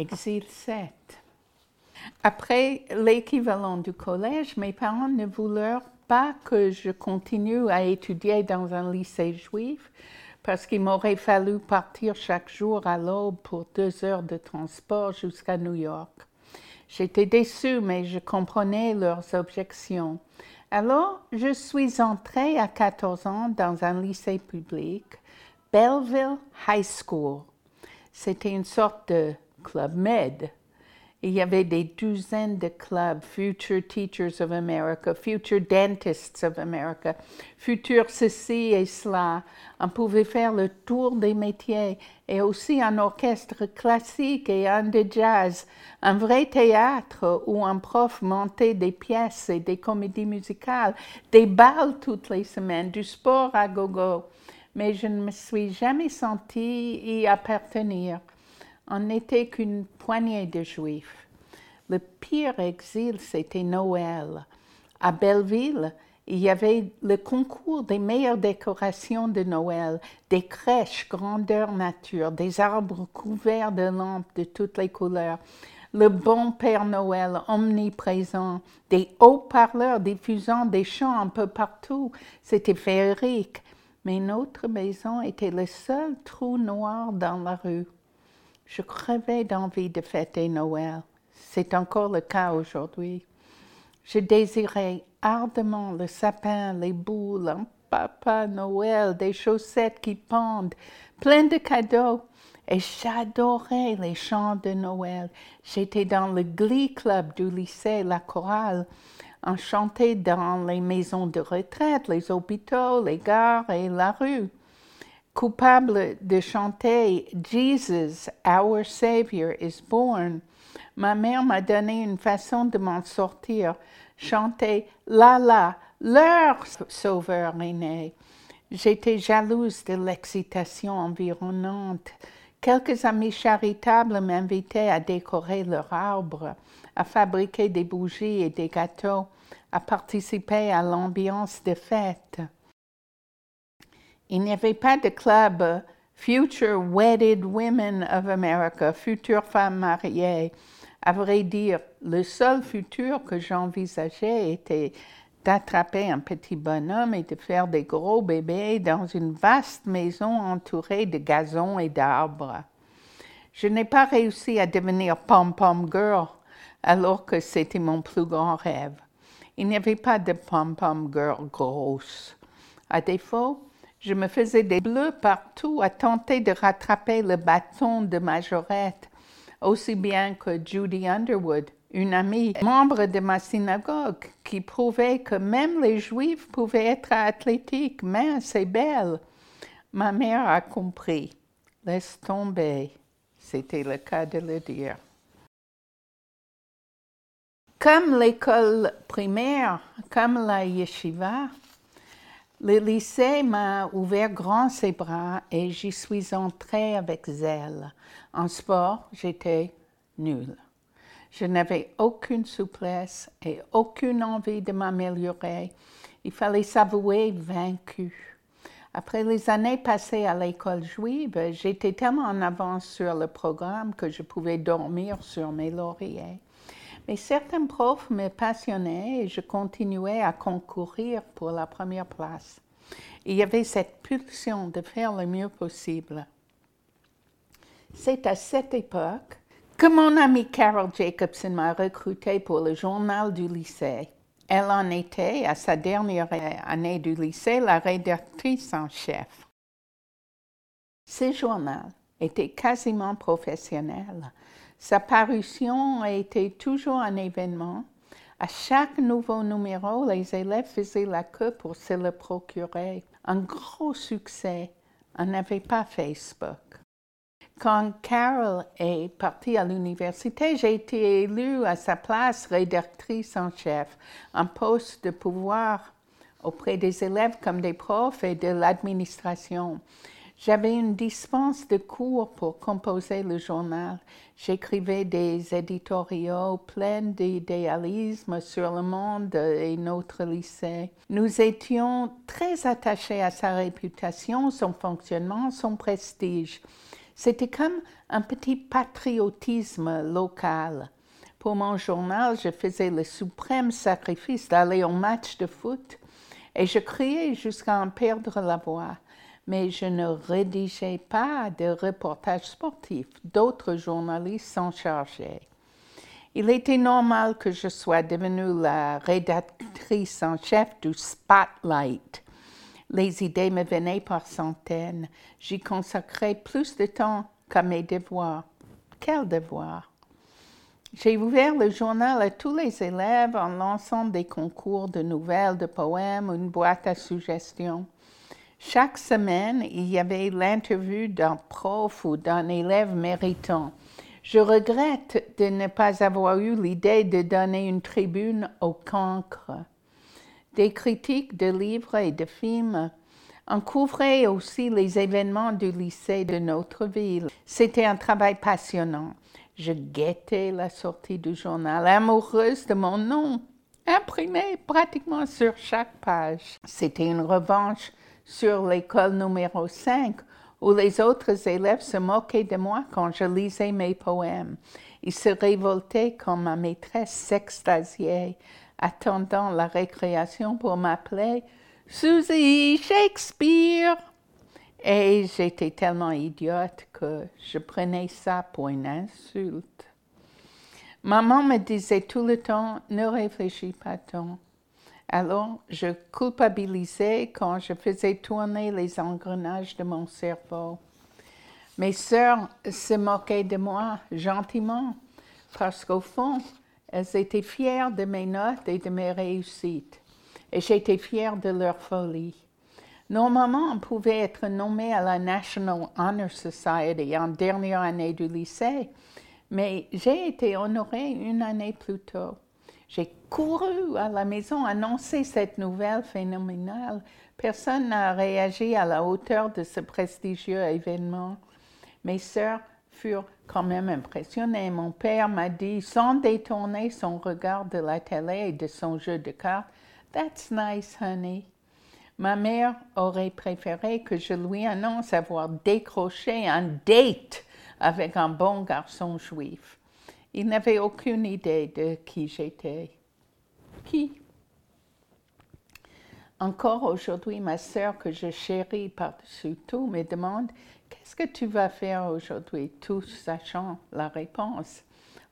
Exil 7. Après l'équivalent du collège, mes parents ne voulurent pas que je continue à étudier dans un lycée juif parce qu'il m'aurait fallu partir chaque jour à l'aube pour deux heures de transport jusqu'à New York. J'étais déçue, mais je comprenais leurs objections. Alors, je suis entrée à 14 ans dans un lycée public, Belleville High School. C'était une sorte de club med. Il y avait des douzaines de clubs, Future Teachers of America, Future Dentists of America, Future ceci et cela. On pouvait faire le tour des métiers et aussi un orchestre classique et un de jazz, un vrai théâtre où un prof montait des pièces et des comédies musicales, des balles toutes les semaines, du sport à gogo. Mais je ne me suis jamais sentie y appartenir on n'était qu'une poignée de juifs. Le pire exil, c'était Noël. À Belleville, il y avait le concours des meilleures décorations de Noël, des crèches grandeur nature, des arbres couverts de lampes de toutes les couleurs, le bon Père Noël omniprésent, des haut-parleurs diffusant des chants un peu partout. C'était féerique. Mais notre maison était le seul trou noir dans la rue. Je crevais d'envie de fêter Noël. C'est encore le cas aujourd'hui. Je désirais ardemment le sapin, les boules, un papa Noël, des chaussettes qui pendent, plein de cadeaux. Et j'adorais les chants de Noël. J'étais dans le Glee Club du lycée, la chorale. On chantait dans les maisons de retraite, les hôpitaux, les gares et la rue coupable de chanter Jesus, our Savior is born, ma mère m'a donné une façon de m'en sortir. Chanter La la, leur sauveur est. J'étais jalouse de l'excitation environnante. Quelques amis charitables m'invitaient à décorer leur arbre, à fabriquer des bougies et des gâteaux, à participer à l'ambiance de fête. Il n'y avait pas de club Future Wedded Women of America, futures femmes mariées. À vrai dire, le seul futur que j'envisageais était d'attraper un petit bonhomme et de faire des gros bébés dans une vaste maison entourée de gazon et d'arbres. Je n'ai pas réussi à devenir pom-pom girl alors que c'était mon plus grand rêve. Il n'y avait pas de pom-pom girl grosse. À défaut, je me faisais des bleus partout à tenter de rattraper le bâton de majorette, aussi bien que Judy Underwood, une amie, membre de ma synagogue, qui prouvait que même les Juifs pouvaient être athlétiques, minces et belles. Ma mère a compris. Laisse tomber. C'était le cas de le dire. Comme l'école primaire, comme la yeshiva, le lycée m'a ouvert grand ses bras et j'y suis entrée avec zèle. En sport, j'étais nulle. Je n'avais aucune souplesse et aucune envie de m'améliorer. Il fallait s'avouer vaincu. Après les années passées à l'école juive, j'étais tellement en avance sur le programme que je pouvais dormir sur mes lauriers. Mais certains profs me passionnaient et je continuais à concourir pour la première place. Il y avait cette pulsion de faire le mieux possible. C'est à cette époque que mon amie Carol Jacobson m'a recruté pour le journal du lycée. Elle en était, à sa dernière année du lycée, la rédactrice en chef. Ce journal était quasiment professionnel. Sa parution a été toujours un événement. À chaque nouveau numéro, les élèves faisaient la queue pour se le procurer. Un gros succès. On n'avait pas Facebook. Quand Carol est partie à l'université, j'ai été élue à sa place rédactrice en chef, un poste de pouvoir auprès des élèves comme des profs et de l'administration. J'avais une dispense de cours pour composer le journal. J'écrivais des éditoriaux pleins d'idéalisme sur le monde et notre lycée. Nous étions très attachés à sa réputation, son fonctionnement, son prestige. C'était comme un petit patriotisme local. Pour mon journal, je faisais le suprême sacrifice d'aller au match de foot et je criais jusqu'à en perdre la voix. Mais je ne rédigeais pas de reportages sportifs. D'autres journalistes s'en chargeaient. Il était normal que je sois devenue la rédactrice en chef du Spotlight. Les idées me venaient par centaines. J'y consacrais plus de temps qu'à mes devoirs. Quels devoirs? J'ai ouvert le journal à tous les élèves en lançant des concours de nouvelles, de poèmes, une boîte à suggestions. Chaque semaine, il y avait l'interview d'un prof ou d'un élève méritant. Je regrette de ne pas avoir eu l'idée de donner une tribune au cancre. Des critiques de livres et de films on couvrait aussi les événements du lycée de notre ville. C'était un travail passionnant. Je guettais la sortie du journal, amoureuse de mon nom, imprimé pratiquement sur chaque page. C'était une revanche sur l'école numéro 5, où les autres élèves se moquaient de moi quand je lisais mes poèmes. Ils se révoltaient quand ma maîtresse s'extasiait, attendant la récréation pour m'appeler Susie Shakespeare. Et j'étais tellement idiote que je prenais ça pour une insulte. Maman me disait tout le temps, ne réfléchis pas tant. Alors, je culpabilisais quand je faisais tourner les engrenages de mon cerveau. Mes sœurs se moquaient de moi gentiment parce qu'au fond, elles étaient fières de mes notes et de mes réussites. Et j'étais fière de leur folie. Normalement, on pouvait être nommé à la National Honor Society en dernière année du lycée, mais j'ai été honorée une année plus tôt. J'ai couru à la maison annoncer cette nouvelle phénoménale. Personne n'a réagi à la hauteur de ce prestigieux événement. Mes sœurs furent quand même impressionnées. Mon père m'a dit, sans détourner son regard de la télé et de son jeu de cartes, That's nice, honey. Ma mère aurait préféré que je lui annonce avoir décroché un date avec un bon garçon juif. Il n'avait aucune idée de qui j'étais. Qui? Encore aujourd'hui, ma sœur, que je chéris par-dessus tout, me demande Qu'est-ce que tu vas faire aujourd'hui, tout sachant la réponse?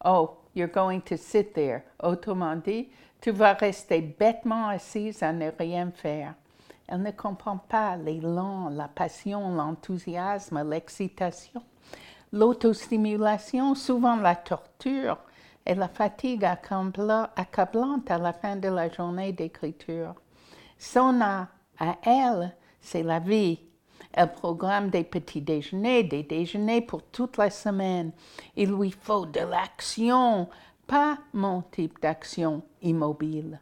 Oh, you're going to sit there. Autrement dit, tu vas rester bêtement assise à ne rien faire. Elle ne comprend pas l'élan, la passion, l'enthousiasme, l'excitation, l'autostimulation, souvent la torture et la fatigue accablante à la fin de la journée d'écriture. Son à elle, c'est la vie. Elle programme des petits déjeuners, des déjeuners pour toute la semaine. Il lui faut de l'action, pas mon type d'action immobile.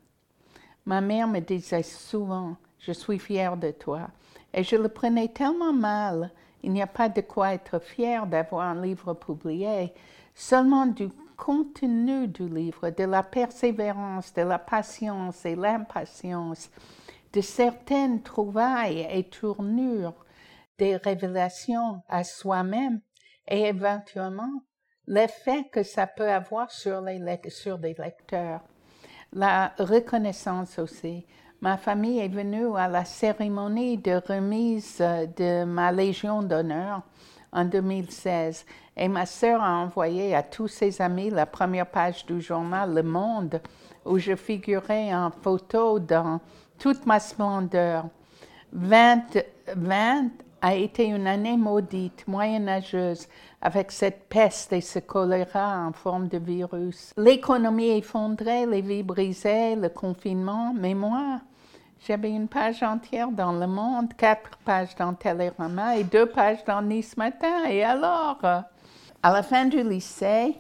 Ma mère me disait souvent, je suis fière de toi. Et je le prenais tellement mal. Il n'y a pas de quoi être fier d'avoir un livre publié, seulement du contenu du livre, de la persévérance, de la patience et l'impatience, de certaines trouvailles et tournures, des révélations à soi-même et éventuellement l'effet que ça peut avoir sur, les, sur lecteurs. La reconnaissance aussi. Ma famille est venue à la cérémonie de remise de ma Légion d'honneur en 2016 et ma sœur a envoyé à tous ses amis la première page du journal Le Monde où je figurais en photo dans toute ma splendeur. 2020 a été une année maudite, moyenâgeuse, avec cette peste et ce choléra en forme de virus. L'économie effondrée, les vies brisées, le confinement, mais moi, j'avais une page entière dans Le Monde, quatre pages dans Télérama et deux pages dans Nice Matin. Et alors, à la fin du lycée,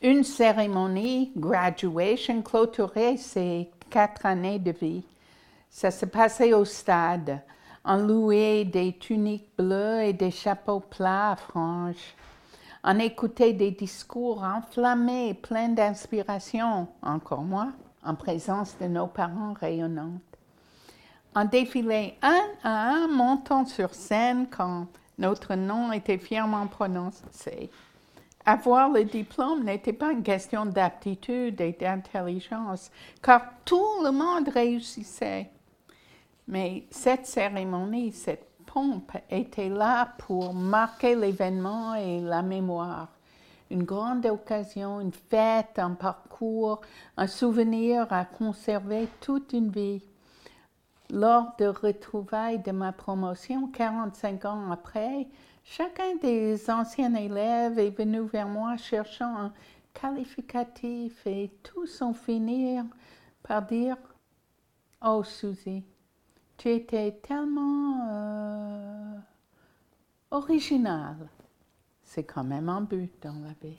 une cérémonie, graduation, clôturait ces quatre années de vie. Ça se passait au stade. On louait des tuniques bleues et des chapeaux plats à franges. On écoutait des discours enflammés, pleins d'inspiration, encore moi, en présence de nos parents rayonnants. On défilait un à un, montant sur scène quand Notre nom était fièrement prononcé. Avoir le diplôme n'était pas une question d'aptitude et d'intelligence, car tout le monde réussissait. Mais cette cérémonie, cette pompe était là pour marquer l'événement et la mémoire. Une grande occasion, une fête, un parcours, un souvenir à conserver toute une vie. Lors de retrouvailles de ma promotion, 45 ans après, chacun des anciens élèves est venu vers moi cherchant un qualificatif et tous ont fini par dire Oh Suzy, tu étais tellement euh, original. C'est quand même un but dans la vie.